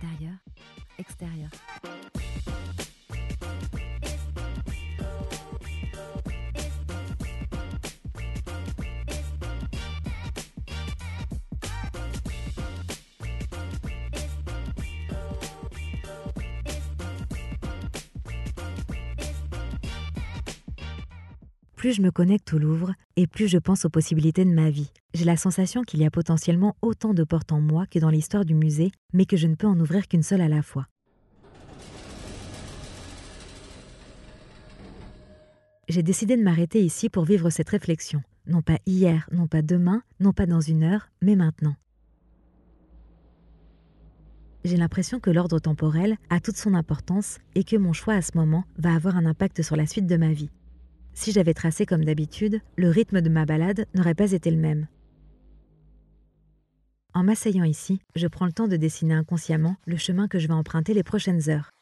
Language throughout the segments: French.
Intérieur, extérieur. Plus je me connecte au Louvre et plus je pense aux possibilités de ma vie. J'ai la sensation qu'il y a potentiellement autant de portes en moi que dans l'histoire du musée, mais que je ne peux en ouvrir qu'une seule à la fois. J'ai décidé de m'arrêter ici pour vivre cette réflexion. Non pas hier, non pas demain, non pas dans une heure, mais maintenant. J'ai l'impression que l'ordre temporel a toute son importance et que mon choix à ce moment va avoir un impact sur la suite de ma vie. Si j'avais tracé comme d'habitude, le rythme de ma balade n'aurait pas été le même. En m'asseyant ici, je prends le temps de dessiner inconsciemment le chemin que je vais emprunter les prochaines heures.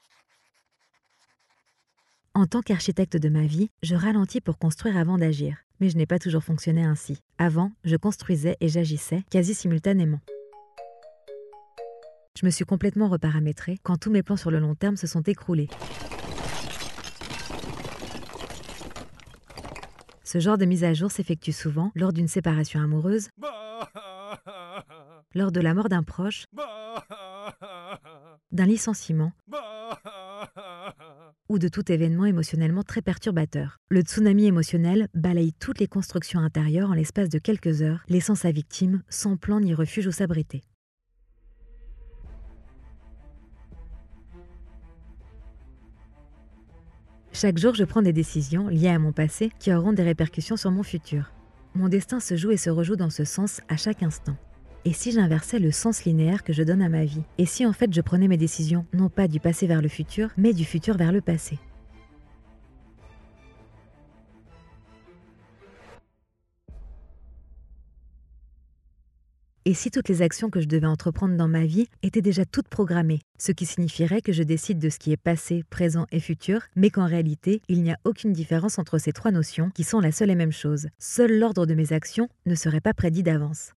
En tant qu'architecte de ma vie, je ralentis pour construire avant d'agir, mais je n'ai pas toujours fonctionné ainsi. Avant, je construisais et j'agissais quasi simultanément. Je me suis complètement reparamétré quand tous mes plans sur le long terme se sont écroulés. Ce genre de mise à jour s'effectue souvent lors d'une séparation amoureuse, lors de la mort d'un proche, d'un licenciement ou de tout événement émotionnellement très perturbateur. Le tsunami émotionnel balaye toutes les constructions intérieures en l'espace de quelques heures, laissant sa victime sans plan ni refuge où s'abriter. Chaque jour, je prends des décisions liées à mon passé qui auront des répercussions sur mon futur. Mon destin se joue et se rejoue dans ce sens à chaque instant. Et si j'inversais le sens linéaire que je donne à ma vie? Et si en fait je prenais mes décisions non pas du passé vers le futur, mais du futur vers le passé? Et si toutes les actions que je devais entreprendre dans ma vie étaient déjà toutes programmées, ce qui signifierait que je décide de ce qui est passé, présent et futur, mais qu'en réalité, il n'y a aucune différence entre ces trois notions qui sont la seule et même chose. Seul l'ordre de mes actions ne serait pas prédit d'avance.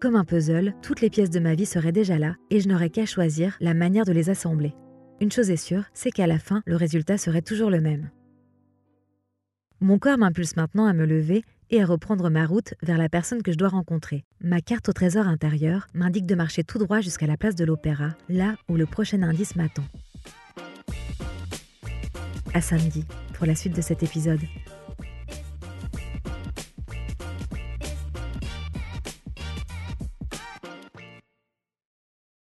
Comme un puzzle, toutes les pièces de ma vie seraient déjà là et je n'aurais qu'à choisir la manière de les assembler. Une chose est sûre, c'est qu'à la fin, le résultat serait toujours le même. Mon corps m'impulse maintenant à me lever et à reprendre ma route vers la personne que je dois rencontrer. Ma carte au trésor intérieur m'indique de marcher tout droit jusqu'à la place de l'Opéra, là où le prochain indice m'attend. À samedi pour la suite de cet épisode.